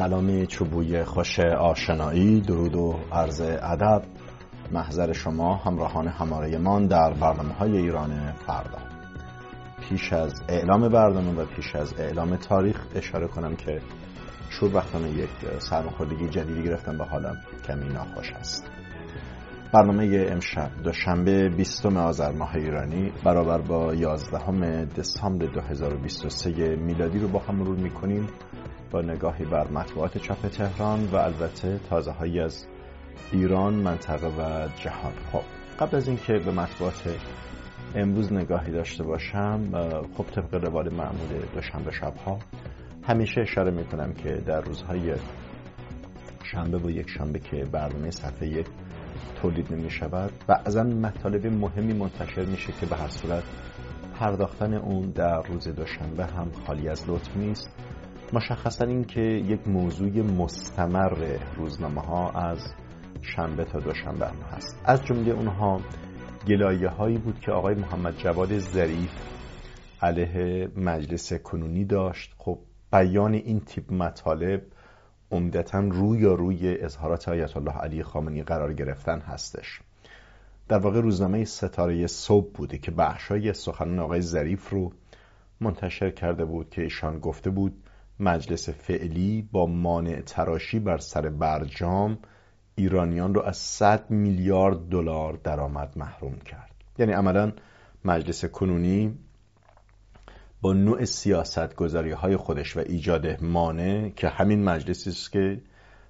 سلامی چوبوی خوش آشنایی درود و عرض ادب. محضر شما همراهان هماره در برنامه های ایران فردا. پیش از اعلام برنامه و پیش از اعلام تاریخ اشاره کنم که شوربختانه یک سرماخوردگی جدیدی گرفتم به حالم کمی ناخوش است. برنامه امشب دوشنبه 20 آذر ماه ایرانی برابر با 11 دسامبر 2023 میلادی رو با هم مرور می‌کنیم. با نگاهی بر مطبوعات چاپ تهران و البته تازه هایی از ایران منطقه و جهان. خب قبل از اینکه به مطبوعات امروز نگاهی داشته باشم خب طبق روال معمول دوشنبه شبها همیشه اشاره می‌کنم که در روزهای شنبه و یک شنبه که برنامه صفحه یک تولید نمی شود بعضا مطالب مهمی منتشر میشه که به هر صورت پرداختن اون در روز دوشنبه هم خالی از لطف نیست. مشخصا این که یک موضوع مستمر روزنامه ها از شنبه تا دوشنبه هم هست. از جمله اونها گلایه هایی بود که آقای محمد جواد ظریف علیه مجلس کنونی داشت. خب بیان این تیپ مطالب عمدتا روی یا روی اظهارات آیت الله علی خامنی قرار گرفتن هستش. در واقع روزنامه ستاره صبح بوده که بخشای سخنان آقای ظریف رو منتشر کرده بود که ایشان گفته بود مجلس فعلی با مانع تراشی بر سر برجام ایرانیان رو از 100 میلیارد دلار درآمد محروم کرد. یعنی عملا مجلس کنونی با نوع سیاست گذاری های خودش و ایجاد مانع که همین مجلسی است که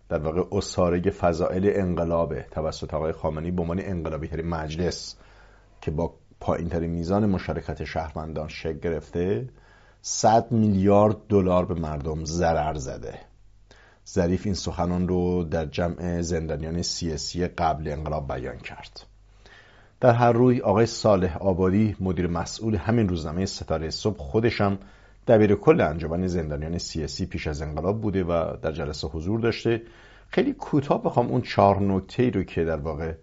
در واقع اصاره فضائل انقلابه توسط آقای خامنی به عنوان انقلابی ترین مجلس که با پایین ترین میزان مشارکت شهروندان شکل گرفته 100 میلیارد دلار به مردم ضرر زده. ظریف این سخنان رو در جمع زندانیان سیاسی قبل انقلاب بیان کرد. در هر روی آقای صالح آبادی مدیر مسئول همین روزنامه ستاره صبح خودشم دبیر کل انجمن زندانیان سیاسی پیش از انقلاب بوده و در جلسه حضور داشته. خیلی کوتاه بخوام اون چهار نکته رو که در واقع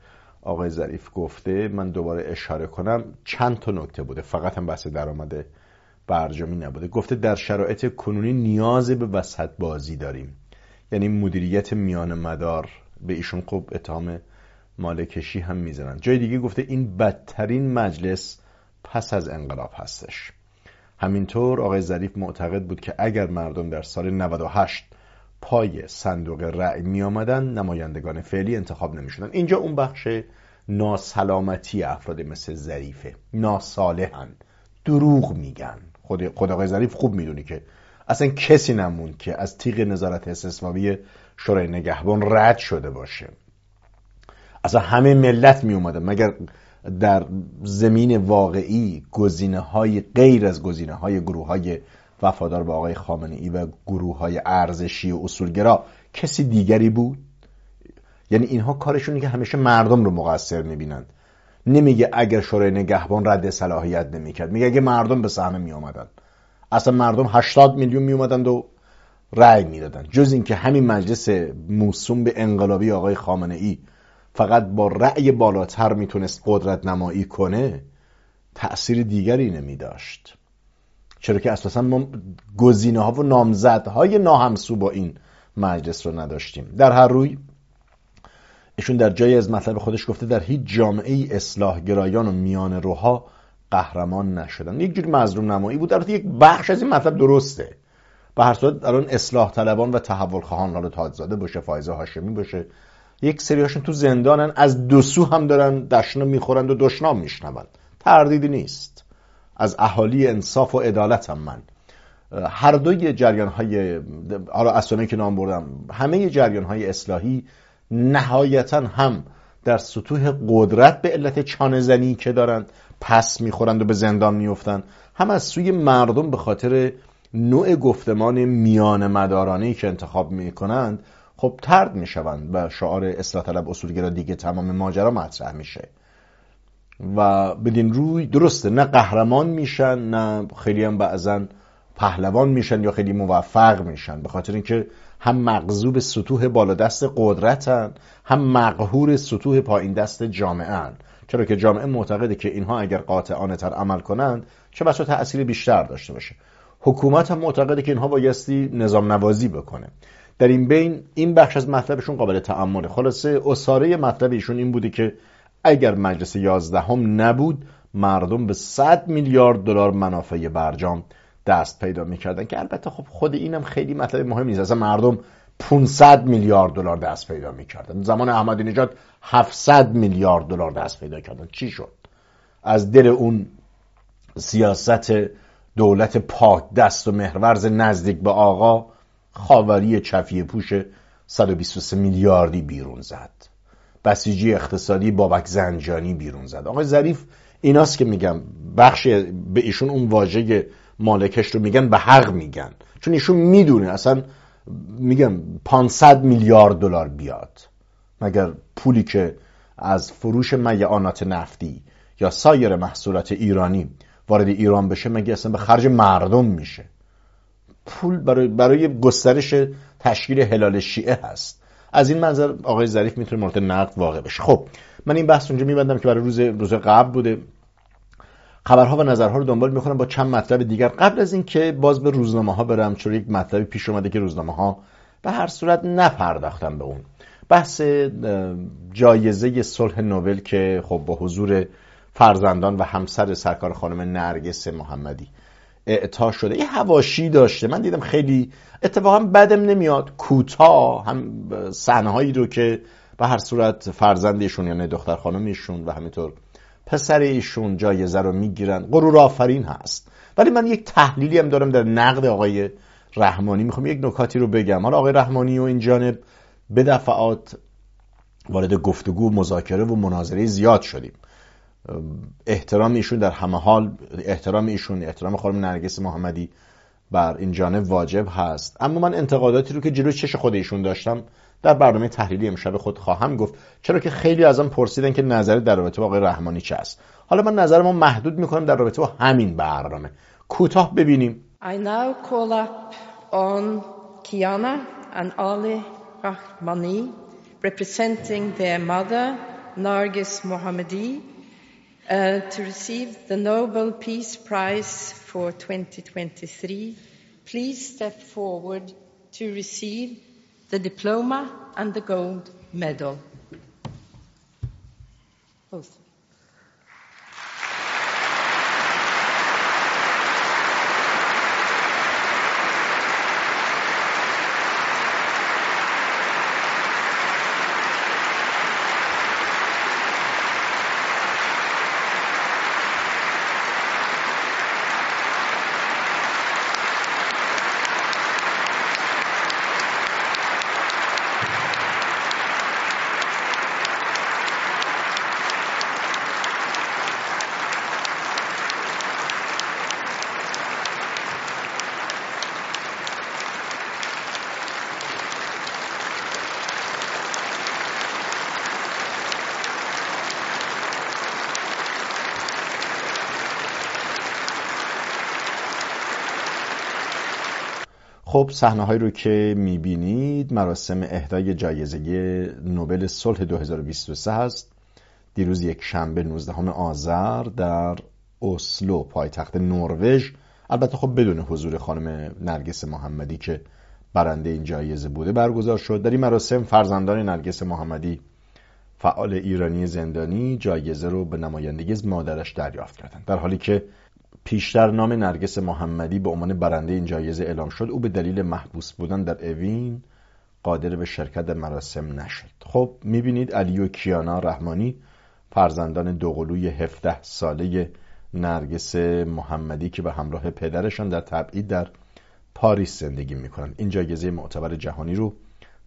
آقای ظریف گفته من دوباره اشاره کنم. چند تا نکته بوده؟ فقط هم بحث درآمد برجامی نبوده. گفته در شرایط کنونی نیاز به وسط بازی داریم. یعنی مدیریت میان مدار به ایشون خب اتهام مالکشی هم می‌زنن. جای دیگه گفته این بدترین مجلس پس از انقلاب هستش. همینطور آقای ظریف معتقد بود که اگر مردم در سال 98 پای صندوق رأی می آمدن نمایندگان فعلی انتخاب نمی شدن. اینجا اون بخش ناسلامتی افراد مثل ظریفه ناصالحن دروغ میگن. خود, خود آقای ظریف خوب می‌دونی که اصلا کسی نمون که از تیغ نظارت استثماری شورای نگهبان رد شده باشه. اصلا همه ملت می اومدن مگر در زمین واقعی گزینه های غیر از گزینه های گروه های وفادار به آقای خامنه ای و گروه های ارزشی و اصولگرا کسی دیگری بود؟ یعنی اینها کارشونه که همیشه مردم رو مقصر می‌بینند. نمیگه اگر شورای نگهبان رد صلاحیت نمی‌کرد. میگه اگه مردم به صحنه می آمدن اصلا مردم 80 میلیون می اومدن و رأی می‌دادن. جز اینکه همین مجلس موسوم به انقلابی آقای خامنه ای فقط با رأی بالاتر می‌تونست قدرت نمایی کنه تأثیر دیگری نمی داشت چرا که اساسا ما گزینه ها و نامزدهای ناهمسو با این مجلس رو نداشتیم. در هر روی ایشون در جایی از مطلب خودش گفته در هیچ جامعه ای اصلاح گرایان و میان روها قهرمان نشدن. یک جور مظلوم نمایی بود. در یک بخش از این مطلب درسته. به هر صورت اون اصلاح طلبان و تحول خواهان حالا تاجزاده باشه فایزه هاشمی باشه یک سریاشون تو زندانن از دو سو هم دارن دشنا می‌خورند و دشنام میشنوند تردیدی نیست. از اهالی انصاف و عدالت هم من. هر دوی جریان های حالا که نام بردم همه جریان های اصلاحی نهایتا هم در سطوح قدرت به علت چانه که دارند پس می‌خورند و به زندان میفتند هم از سوی مردم به خاطر نوع گفتمان میان مدارانه که انتخاب می‌کنند خب ترد می‌شوند و شعار اصلاح طلب اصولگرا دیگه تمام ماجرا مطرح میشه. و بدین روی درسته نه قهرمان میشن نه خیلی هم بعضا پهلوان میشن یا خیلی موفق میشن. به خاطر اینکه هم مغزوب سطوح بالا دست قدرتن هم مقهور سطوح پایین دست جامعه چرا که جامعه معتقده که اینها اگر قاطعانه تر عمل کنند چه بسا تأثیر بیشتر داشته باشه. حکومت هم معتقده که اینها بایستی نظام نوازی بکنه. در این بین این بخش از مطلبشون قابل تعمله. خلاصه اصاره مطلب ایشون این بوده که اگر مجلس یازدهم نبود مردم به 100 میلیارد دلار منافع برجام دست پیدا می‌کردن که البته خب خود اینم خیلی مطلب مهم نیست. اصلا مردم 500 میلیارد دلار دست پیدا می‌کردن. زمان احمدی نژاد 700 میلیارد دلار دست پیدا کردن. چی شد؟ از دل اون سیاست دولت پاک دست و محورز نزدیک به آقا خاوری چفیه پوش 123 میلیاردی بیرون زد. بسیجی اقتصادی بابک زنجانی بیرون زد. آقای ظریف ایناست که میگم بخش به ایشون اون واژه مالکش رو میگن به حق میگن. چون ایشون می‌دونه اصلا میگم 500 میلیارد دلار بیاد. مگر پولی که از فروش میعانات نفتی یا سایر محصولات ایرانی وارد ایران بشه مگه اصلا به خرج مردم میشه؟ پول برای, برای گسترش تشکیل هلال شیعه هست. از این منظر آقای ظریف می‌تونه مورد نقد واقع بشه. خب من این بحث اونجا میبندم که برای روز روز قبل بوده. خبرها و نظرها رو دنبال می‌کنم با چند مطلب دیگر. قبل از اینکه باز به روزنامه ها برم چون یک مطلبی پیش اومده که روزنامه ها به هر صورت نپرداختم به اون. بحث جایزه صلح نوبل که خب با حضور فرزندان و همسر سرکار خانم نرگس محمدی اعطا شده. یه هواشی داشته. من دیدم خیلی اتفاقا بدم نمیاد. کوتاه هم صحنه رو که به هر صورت فرزندشون یعنی دختر خانمشون و همینطور پسر ایشون جایزه رو می‌گیرن. غرور آفرین هست. ولی من یک تحلیلی هم دارم در نقد آقای رحمانی. می‌خوام یک نکاتی رو بگم. حالا آقای رحمانی و این جانب به دفعات وارد گفتگو مذاکره و مناظره زیاد شدیم. احترام ایشون در همه حال احترام ایشون احترام خانم نرگس محمدی بر این جانب واجب هست. اما من انتقاداتی رو که جلوی چش خود ایشون داشتم در برنامه تحلیلی امشب خود خواهم گفت چرا که خیلی ازم پرسیدن که نظر در رابطه با آقای رحمانی چه است. حالا من نظرمو محدود می‌کنم در رابطه با همین برنامه. کوتاه ببینیم. I now call up on Kiana and Ali Rahmani representing their mother Nargis Mohammadi uh, to receive the Nobel Peace Prize for 2023. Please step forward to receive the diploma and the gold medal. Both. خب صحنه هایی رو که می‌بینید مراسم اهدای جایزه نوبل صلح 2023 هست. دیروز یک شنبه 19 آذر در اسلو پایتخت نروژ. البته خب بدون حضور خانم نرگس محمدی که برنده این جایزه بوده برگزار شد. در این مراسم فرزندان نرگس محمدی فعال ایرانی زندانی جایزه رو به نمایندگی از مادرش دریافت کردند. در حالی که پیشتر نام نرگس محمدی به عنوان برنده این جایزه اعلام شد او به دلیل محبوس بودن در اوین قادر به شرکت در مراسم نشد. خب می‌بینید علی و کیانا رحمانی فرزندان دوقلوی 17 ساله نرگس محمدی که به همراه پدرشان در تبعید در پاریس زندگی می‌کنند. این جایزه معتبر جهانی رو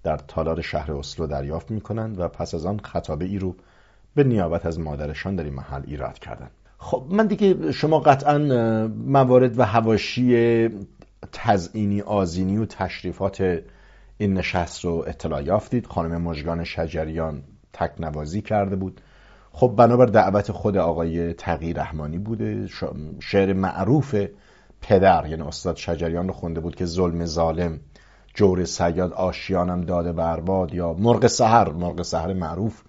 در تالار شهر اسلو دریافت می‌کنند و پس از آن خطابه ای رو به نیابت از مادرشان در این محل ایراد کردند. خب من دیگه شما قطعا موارد و هواشی تزئینی آزینی و تشریفات این نشست رو اطلاع یافتید. خانم مجگان شجریان تکنوازی کرده بود. خب بنابر دعوت خود آقای تغییر رحمانی بوده. شعر معروف پدر یعنی استاد شجریان رو خونده بود که ظلم ظالم جور سیاد آشیانم داده برباد یا مرغ سهر مرغ سهر معروف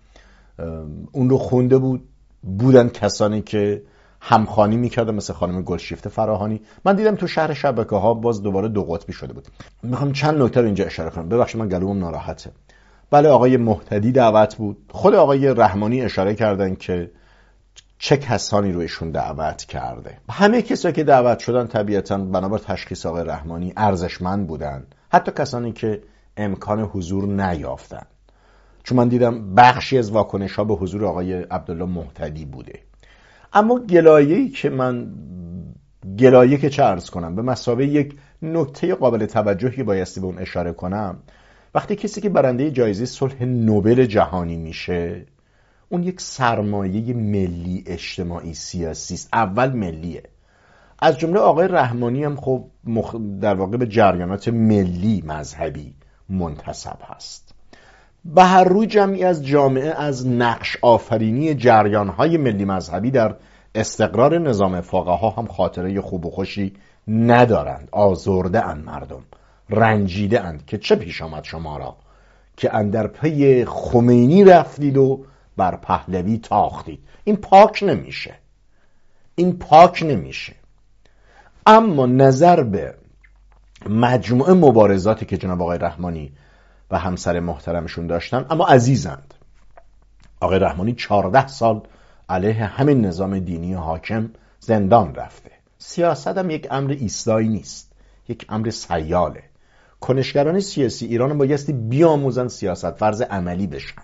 اون رو خونده بود. بودن کسانی که همخانی می‌کردن مثل خانم گلشیفته فراهانی. من دیدم تو شهر شبکه ها باز دوباره دو قطبی شده بود. می‌خوام چند نکته رو اینجا اشاره کنم. ببخشید من گلوم ناراحته. بله آقای محتدی دعوت بود. خود آقای رحمانی اشاره کردن که چه کسانی رو ایشون دعوت کرده. همه کسایی که دعوت شدن طبیعتا بنابر تشخیص آقای رحمانی ارزشمند بودن. حتی کسانی که امکان حضور نیافتن. چون من دیدم بخشی از واکنش ها به حضور آقای عبدالله محتدی بوده. اما گلایه‌ای که من گلایه که چه ارز کنم به مسابقه یک نکته قابل توجهی بایستی به اون اشاره کنم وقتی کسی که برنده جایزه صلح نوبل جهانی میشه اون یک سرمایه ملی اجتماعی سیاسی است اول ملیه. از جمله آقای رحمانی هم خب در واقع به جریانات ملی مذهبی منتصب هست. به هر روی جمعی از جامعه از نقش آفرینی جریانهای ملی مذهبی در استقرار نظام فاقه ها هم خاطره خوب و خوشی ندارند. آزرده اند مردم. رنجیده اند که چه پیش آمد شما را که اندر پی خمینی رفتید و بر پهلوی تاختید. این پاک نمیشه. این پاک نمیشه. اما نظر به مجموعه مبارزاتی که جناب آقای رحمانی و همسر محترمشون داشتن. اما عزیزند آقای رحمانی چهارده سال علیه همین نظام دینی حاکم زندان رفته. سیاست هم یک امر ایستایی نیست یک امر سیاله. کنشگران سیاسی ایران بایستی بیاموزن سیاست فرض عملی بشن.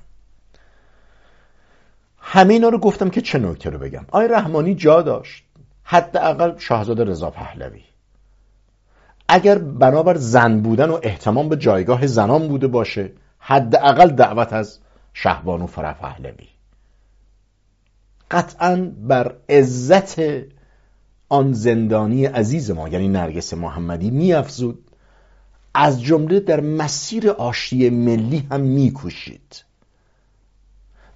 همه اینا رو گفتم که چه نکته رو بگم. آقای رحمانی جا داشت. حداقل شاهزاده رضا پهلوی. اگر بنابر زن بودن و احتمام به جایگاه زنان بوده باشه حداقل دعوت از شهبانو پهلوی قطعا بر عزت آن زندانی عزیز ما یعنی نرگس محمدی میافزود از جمله در مسیر آشتی ملی هم میکوشید.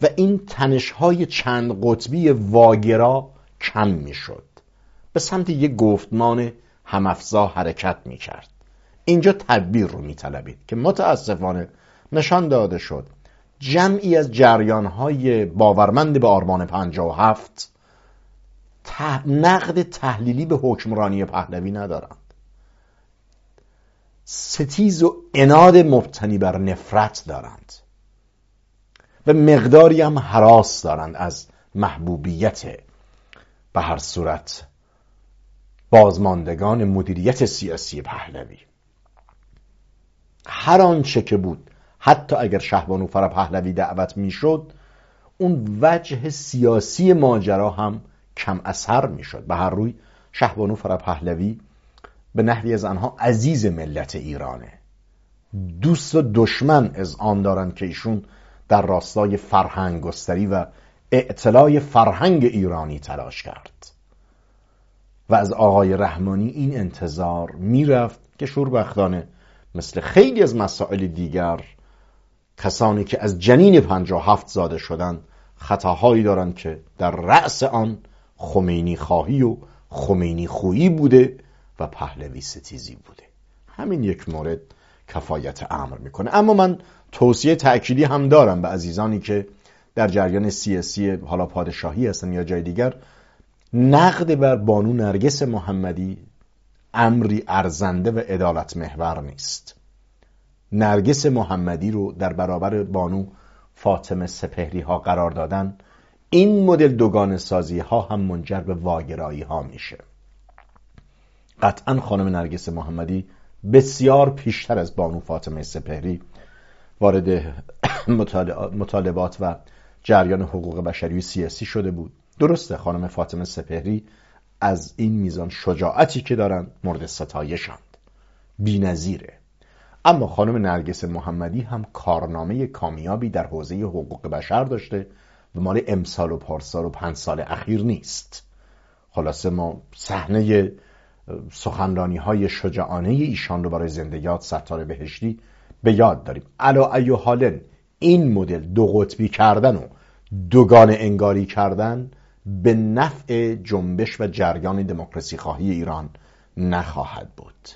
و این تنشهای چند قطبی واگرا کم می‌شد. به سمت یک گفتمان همافزا حرکت می‌کرد. اینجا تدبیر رو میطلبید که متاسفانه نشان داده شد. جمعی از جریانهای باورمند به آرمان 57 نقد تحلیلی به حکمرانی پهلوی ندارند. ستیز و اناد مبتنی بر نفرت دارند. و مقداری هم حراس دارند از محبوبیت به هر صورت. بازماندگان مدیریت سیاسی پهلوی. هر آنچه که بود حتی اگر شهبانو فر پهلوی دعوت می‌شد اون وجه سیاسی ماجرا هم کم اثر می‌شد. به هر روی شهبانو فر پهلوی به نحوی از آنها عزیز ملت ایرانه. دوست و دشمن از آن دارند که ایشون در راستای فرهنگ گستری و اعتلاع فرهنگ ایرانی تلاش کرد. و از آقای رحمانی این انتظار می‌رفت که شوربختانه مثل خیلی از مسائل دیگر کسانی که از جنین پنجا هفت زاده شدند خطاهایی دارند که در رأس آن خمینی خواهی و خمینی خویی بوده و پهلوی ستیزی بوده. همین یک مورد کفایت امر می‌کنه. اما من توصیه تأکیدی هم دارم به عزیزانی که در جریان سیاسی حالا پادشاهی هستن یا جای دیگر نقد بر بانو نرگس محمدی امری ارزنده و عدالت محور نیست. نرگس محمدی رو در برابر بانو فاطمه سپهری ها قرار دادن. این مدل دوگان سازی ها هم منجر به واگرایی ها میشه. قطعا خانم نرگس محمدی بسیار پیشتر از بانو فاطمه سپهری وارد مطالبات و جریان حقوق بشری و سیاسی شده بود. درسته خانم فاطمه سپهری از این میزان شجاعتی که دارن مورد ستایشند. نظیره اما خانم نرگس محمدی هم کارنامه کامیابی در حوزه حقوق بشر داشته و مال امسال و پارسال و پنج سال اخیر نیست. خلاصه ما صحنه سخنرانی های شجاعانه ایشان رو برای زندگیات ستاره بهشتی به یاد داریم. علا ایو حالن این مدل دو قطبی کردن و دوگان انگاری کردن به نفع جنبش و جریان دموکراسی خواهی ایران نخواهد بود.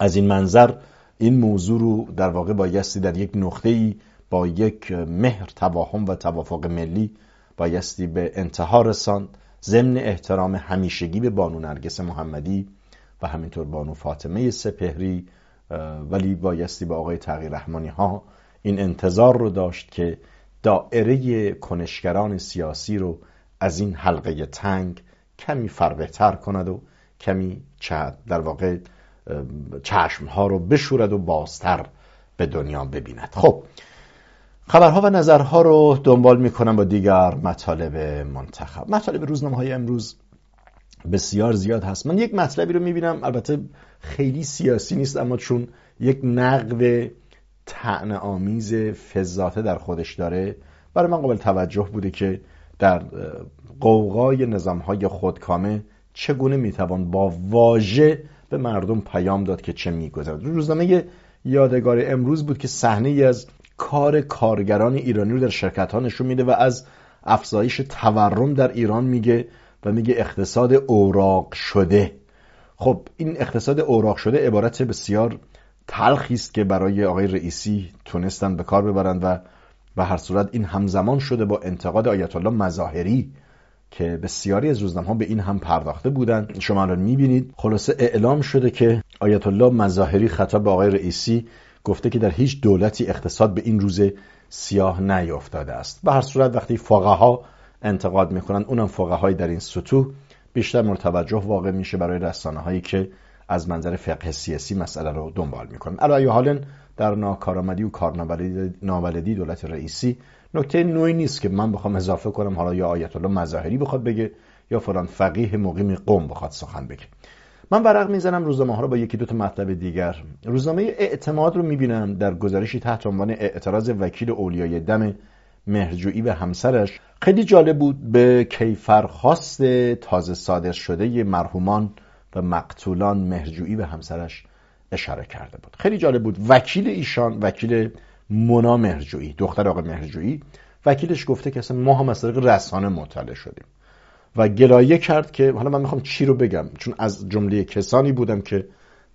از این منظر این موضوع رو در واقع بایستی در یک نقطه ای با یک مهر تواهم و توافق ملی بایستی به انتها رساند. ضمن احترام همیشگی به بانو نرگس محمدی و همینطور بانو فاطمه سپهری ولی بایستی به آقای تغییر رحمانی ها این انتظار رو داشت که دائره کنشگران سیاسی رو از این حلقه تنگ کمی فربهتر کند و کمی در واقع چشم ها رو بشورد و بازتر به دنیا ببیند. خب خبرها و نظرها رو دنبال می‌کنم با دیگر مطالب منتخب. مطالب روزنامه های امروز بسیار زیاد هست. من یک مطلبی رو می‌بینم البته خیلی سیاسی نیست اما چون یک نقد تعنه آمیز فضاته در خودش داره برای من قابل توجه بوده که در قوقای نظام های خودکامه چگونه می‌توان با واژه به مردم پیام داد که چه میگذرد؟ روزنامه یادگار امروز بود که صحنه ای از کار کارگران ایرانی رو در شرکت ها نشون میده و از افزایش تورم در ایران میگه و میگه اقتصاد اوراق شده. خب این اقتصاد اوراق شده عبارت بسیار تلخی است که برای آقای رئیسی تونستن به کار ببرند و به هر صورت این همزمان شده با انتقاد آیت الله مظاهری که بسیاری از روزنامه ها به این هم پرداخته بودند. شما الان می‌بینید خلاصه اعلام شده که آیت الله مظاهری خطاب به آقای رئیسی گفته که در هیچ دولتی اقتصاد به این روز سیاه نیافتاده است. به هر صورت وقتی ها انتقاد می‌کنن اونم های در این سطوح بیشتر مرتوجه واقع میشه برای رسانه هایی که از منظر فقه سیاسی مسئله رو دنبال می‌کنن علی حال در ناکارآمدی و کارنابلدی دولت رئیسی. نکته نوعی نیست که من بخوام اضافه کنم حالا یا آیت الله مظاهری بخواد بگه یا فلان فقیه مقیم قوم بخواد سخن بگه. من ورق می‌زنم روزنامه ها رو با یکی دو تا مطلب دیگر. روزنامه اعتماد رو می‌بینم در گزارشی تحت عنوان اعتراض وکیل اولیای دم مهرجویی به همسرش. خیلی جالب بود به کیفرخواست تازه صادر شده مرحومان و مقتولان مهرجویی به همسرش اشاره کرده بود. خیلی جالب بود. وکیل ایشان وکیل مونا مهرجویی دختر آقای مهرجویی وکیلش گفته که اصلا ما هم از طریق رسانه مطلع شدیم. و گلایه کرد که حالا من می‌خوام چی رو بگم؟ چون از جمله کسانی بودم که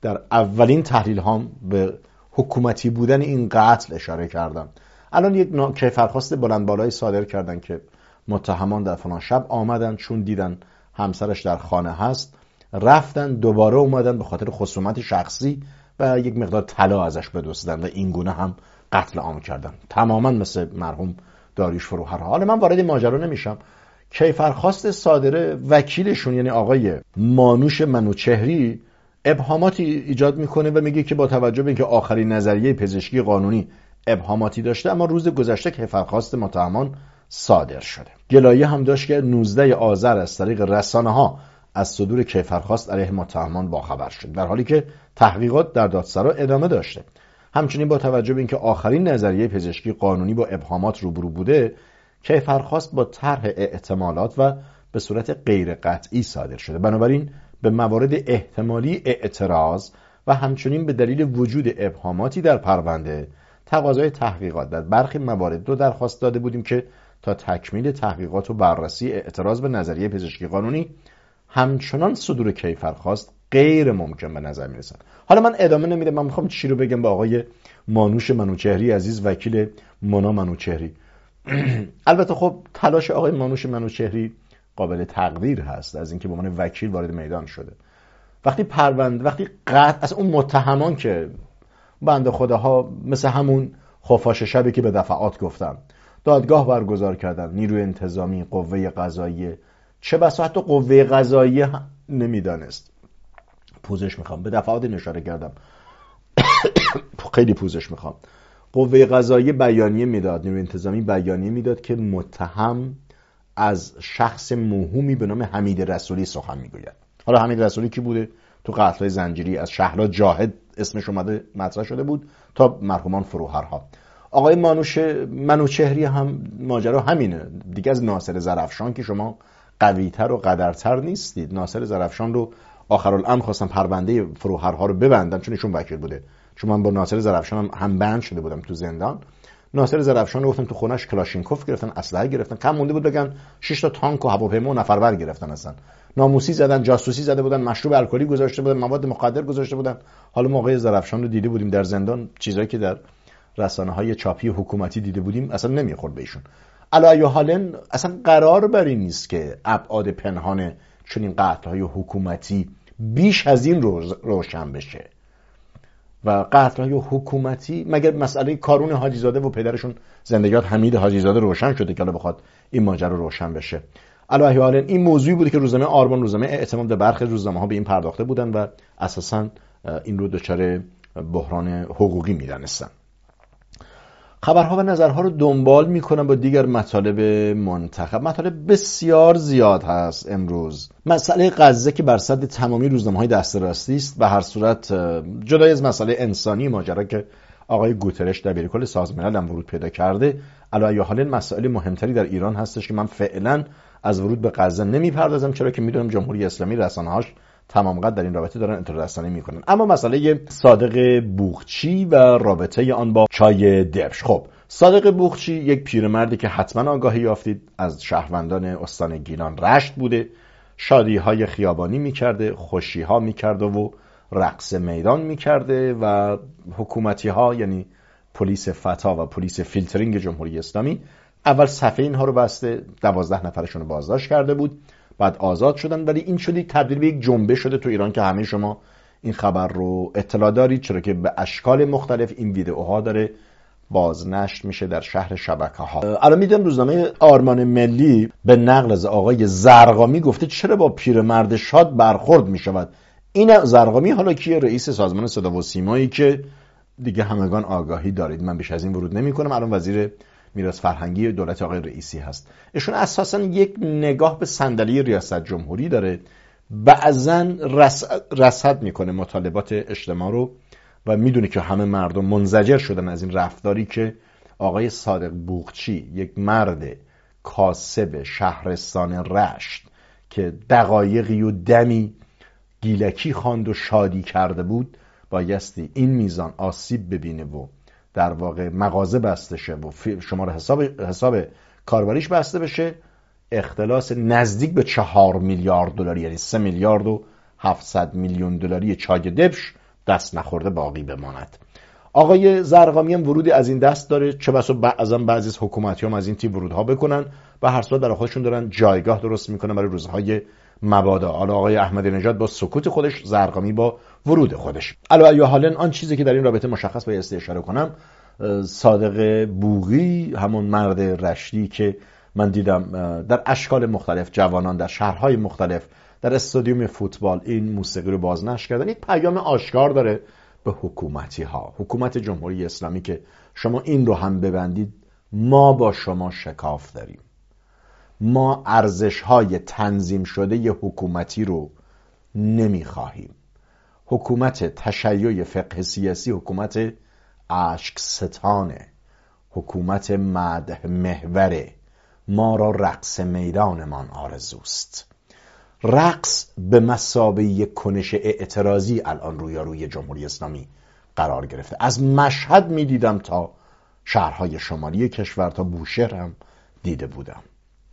در اولین تحلیل هام به حکومتی بودن این قتل اشاره کردم. الان یک کیفرخواست بلند بالایی صادر کردن که متهمان در فلان شب آمدن چون دیدن همسرش در خانه هست. رفتن دوباره اومدن به خاطر خصومت شخصی و یک مقدار طلا ازش بدوستن و این گونه هم قتل عام کردن. تماما مثل مرحوم داریوش فروهرها. حالا من وارد ماجرا نمیشم. کیفرخواست صادره وکیلشون یعنی آقای مانوش منوچهری ابهاماتی ایجاد می‌کنه و میگه که با توجه به اینکه آخرین نظریه پزشکی قانونی ابهاماتی داشته اما روز گذشته کیفرخواست متهمان صادر شده. گلایه هم داشت که 19 آذر از طریق رسانه ها از صدور کیفرخواست علیه متهمان باخبر شد در حالی که تحقیقات در دادسرا ادامه داشته. همچنین با توجه به اینکه آخرین نظریه پزشکی قانونی با ابهامات روبرو بوده کیفرخواست با طرح احتمالات و به صورت غیر قطعی صادر شده. بنابراین به موارد احتمالی اعتراض و همچنین به دلیل وجود ابهاماتی در پرونده تقاضای تحقیقات در برخی موارد دو درخواست داده بودیم که تا تکمیل تحقیقات و بررسی اعتراض به نظریه پزشکی قانونی همچنان صدور کیفرخواست غیر ممکن به نظر می‌رسد. حالا من ادامه نمیدم من می‌خوام چی رو بگم به آقای مانوش منوچهری عزیز وکیل مونا منوچهری. البته خب تلاش آقای مانوش منوچهری قابل تقدیر هست از اینکه به عنوان وکیل وارد میدان شده. وقتی پروند وقتی قطع از اون متهمان که بنده خداها مثل همون خفاش شبی که به دفعات گفتم دادگاه برگزار کردن نیروی انتظامی قوه قضاییه چه بسا حتی قوه قضاییه نمی‌دانست. پوزش می‌خوام. به دفعات اشاره کردم. خیلی پوزش می‌خوام. قوه قضایی بیانیه می‌داد نیروی انتظامی بیانیه می‌داد که متهم از شخص موهومی به نام حمید رسولی سخن می‌گوید. حالا حمید رسولی کی بوده؟ تو قتل زنجیری از شهلا جاهد اسمش اومده مطرح شده بود تا مرحومان فروهرها. آقای منوچهری هم ماجرا همینه. دیگه از ناصر زرفشان که شما قویتر و قدرتر نیستید. ناصر زرفشان رو آخرالامر خواستم پرونده فروهرها رو ببندم چون ایشون وکیل بوده. چون من با ناصر زرفشان هم بند شده بودم تو زندان. ناصر زرفشان رو گفتم تو خونش کلاشینکوف گرفتن اسلحه گرفتن. کم مونده بود بگن 6 تا تانک و هواپیما و نفربر گرفتن اصلا ناموسی زدن جاسوسی زده بودن مشروب الکلی گذاشته بودن مواد مخدر گذاشته بودن. حالا موقع زرفشان رو دیده بودیم در زندان. چیزایی که در رسانه های چاپی حکومتی دیده بودیم اصلا نمی‌خورد بهشون علایه حالن اصلا قرار بر این نیست که ابعاد پنهان چنین قتل های حکومتی بیش از این روشن بشه. و قتل های حکومتی مگر مسئله کارون حاجیزاده و پدرشون زندگیات حمید حاجیزاده روشن شده که بخواد این ماجرا روشن بشه؟ علاوه حال این موضوعی بوده که روزنامه آرمان روزنامه اعتماد به برخی روزنامه ها به این پرداخته بودن و اساسا این رو دچار بحران حقوقی می‌دانستن. خبرها و نظرها رو دنبال می‌کنم با دیگر مطالب منتخب. مطالب بسیار زیاد هست امروز. مسئله غزه که بر صد تمامی روزنامه های دسترسی است به هر صورت جدای از مسئله انسانی ماجرا که آقای گوترش دبیر کل سازمان هم ورود پیدا کرده علاوه حال مسئله مهمتری در ایران هستش که من فعلا از ورود به غزه نمی‌پردازم چرا که می‌دونم جمهوری اسلامی رسانه‌هاش تمام قد در این رابطه دارن انتررسانی می‌کنن. اما مسئله صادق بوخچی و رابطه آن با چای دبش. خب صادق بوخچی یک پیرمردی که حتما آگاهی یافتید از شهروندان استان گیلان رشت بوده شادی های خیابانی می‌کرده خوشی ها می‌کرده و رقص میدان می‌کرده و حکومتی ها یعنی پلیس فتا و پلیس فیلترینگ جمهوری اسلامی اول صفحه اینها رو بسته دوازده نفرشون رو بازداشت کرده بود. بعد آزاد شدن. ولی این شدی تبدیل به یک جنبه شده تو ایران که همه شما این خبر رو اطلاع دارید چرا که به اشکال مختلف این ویدئوها داره بازنشر میشه در شهر شبکه ها الان می‌دونم روزنامه آرمان ملی به نقل از آقای زرقامی گفته چرا با پیرمرد شاد برخورد می‌شود؟ این زرقامی حالا کیه رئیس سازمان صدا و سیمایی که دیگه همگان آگاهی دارید. من بیش از این ورود نمی کنم الان وزیر میراث فرهنگی دولت آقای رئیسی هست. ایشون اساسا یک نگاه به صندلی ریاست جمهوری داره. بعضا رصد می‌کنه مطالبات اجتماع رو و می‌دونه که همه مردم منزجر شدن از این رفتاری که آقای صادق بوغچی یک مرد کاسب شهرستان رشت که دقایقی و دمی گیلکی خواند و شادی کرده بود بایستی این میزان آسیب ببینه و در واقع مغازه بسته شه و شماره حساب حساب کاربریش بسته بشه. اختلاس نزدیک به چهار میلیارد دلاری یعنی سه میلیارد و 700 میلیون دلاری چاگ دبش دست نخورده باقی بماند. آقای زرقامی هم ورودی از این دست داره. چه بسا بعضا بعضی از حکومتی هم از این تیپ ورودها بکنن. و هر سال در خودشون دارن جایگاه درست می‌کنن برای روزهای مبادا. حالا آقای احمدی نژاد با سکوت خودش زرقامی با ورود خودش. علاوه حالا آن چیزی که در این رابطه مشخص باید اشاره کنم صادق بوغی همون مرد رشدی که من دیدم در اشکال مختلف جوانان در شهرهای مختلف در استادیوم فوتبال این موسیقی رو بازنشر کردن. یک پیام آشکار داره به حکومتی ها حکومت جمهوری اسلامی که شما این رو هم ببندید ما با شما شکاف داریم. ما ارزش های تنظیم شده ی حکومتی رو نمی‌خواهیم. حکومت تشیع فقه سیاسی حکومت اشک ستانه حکومت مده محوره. ما را رقص میدانمان آرزوست. رقص به مسابه کنش اعتراضی الان روی روی جمهوری اسلامی قرار گرفته. از مشهد می‌دیدم تا شهرهای شمالی کشور تا بوشهر هم دیده بودم.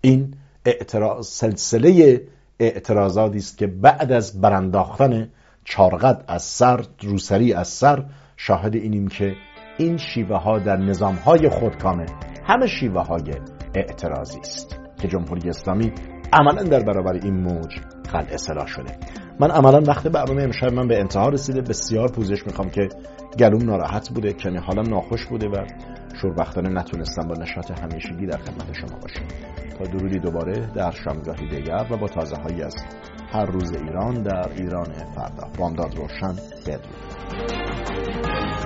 این اعتراض سلسله اعتراضاتی است که بعد از برانداختن چارقد از سر روسری از سر شاهد اینیم که این شیوه ها در نظام های خودکامه. همه شیوه های اعتراضی است که جمهوری اسلامی عملا در برابر این موج خل اصلاح شده. من عملا وقت برنامه امشب من به انتها رسیده بسیار پوزش می‌خوام که گلوم ناراحت بوده کمی حالم ناخوش بوده و شوربختانه نتونستم با نشاط همیشگی در خدمت شما باشم. تا درودی دوباره در شامگاهی دیگر و با تازه هایی از هر روز ایران در ایران فردا. بامداد روشن. بدرود